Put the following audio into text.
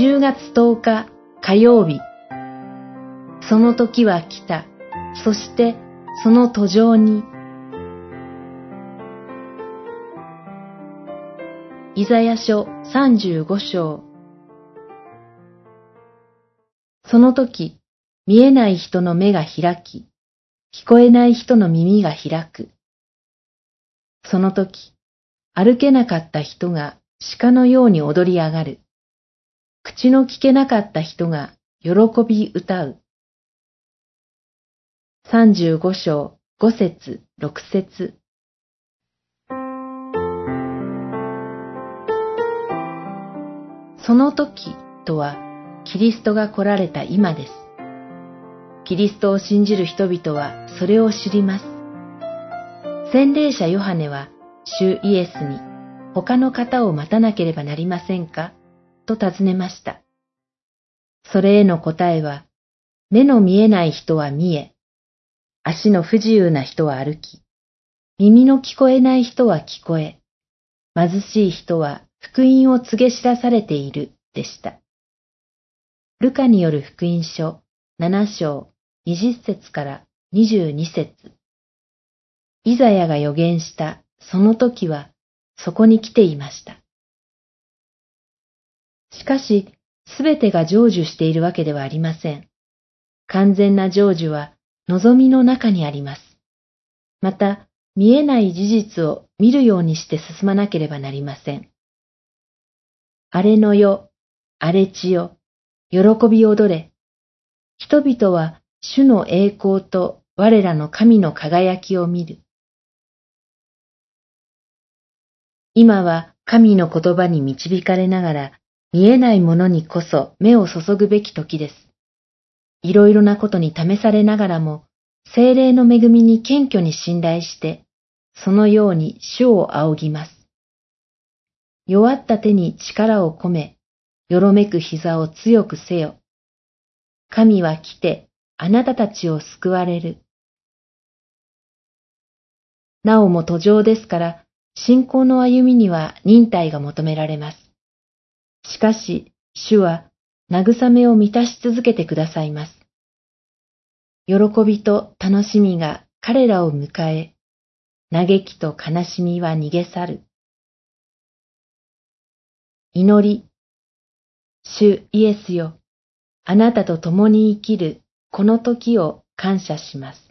10月10日火曜日。その時は来た。そしてその途上に。イザヤ書35章。その時、見えない人の目が開き、聞こえない人の耳が開く。その時、歩けなかった人が鹿のように踊り上がる。口の聞けなかった人が喜び歌う。三十五章五節六節その時とはキリストが来られた今です。キリストを信じる人々はそれを知ります。洗礼者ヨハネは主イエスに他の方を待たなければなりませんか？と尋ねました。それへの答えは、目の見えない人は見え、足の不自由な人は歩き、耳の聞こえない人は聞こえ、貧しい人は福音を告げ知らされているでした。ルカによる福音書7章20節から22節イザヤが予言したその時はそこに来ていました。しかし、すべてが成就しているわけではありません。完全な成就は望みの中にあります。また、見えない事実を見るようにして進まなければなりません。荒れの世、荒れ地よ、喜び踊れ。人々は主の栄光と我らの神の輝きを見る。今は神の言葉に導かれながら見えないものにこそ目を注ぐべき時です。いろいろなことに試されながらも、精霊の恵みに謙虚に信頼して、そのように主を仰ぎます。弱った手に力を込め、よろめく膝を強くせよ。神は来て、あなたたちを救われる。なおも途上ですから、信仰の歩みには忍耐が求められます。しかし、主は慰めを満たし続けてくださいます。喜びと楽しみが彼らを迎え、嘆きと悲しみは逃げ去る。祈り、主イエスよ、あなたと共に生きるこの時を感謝します。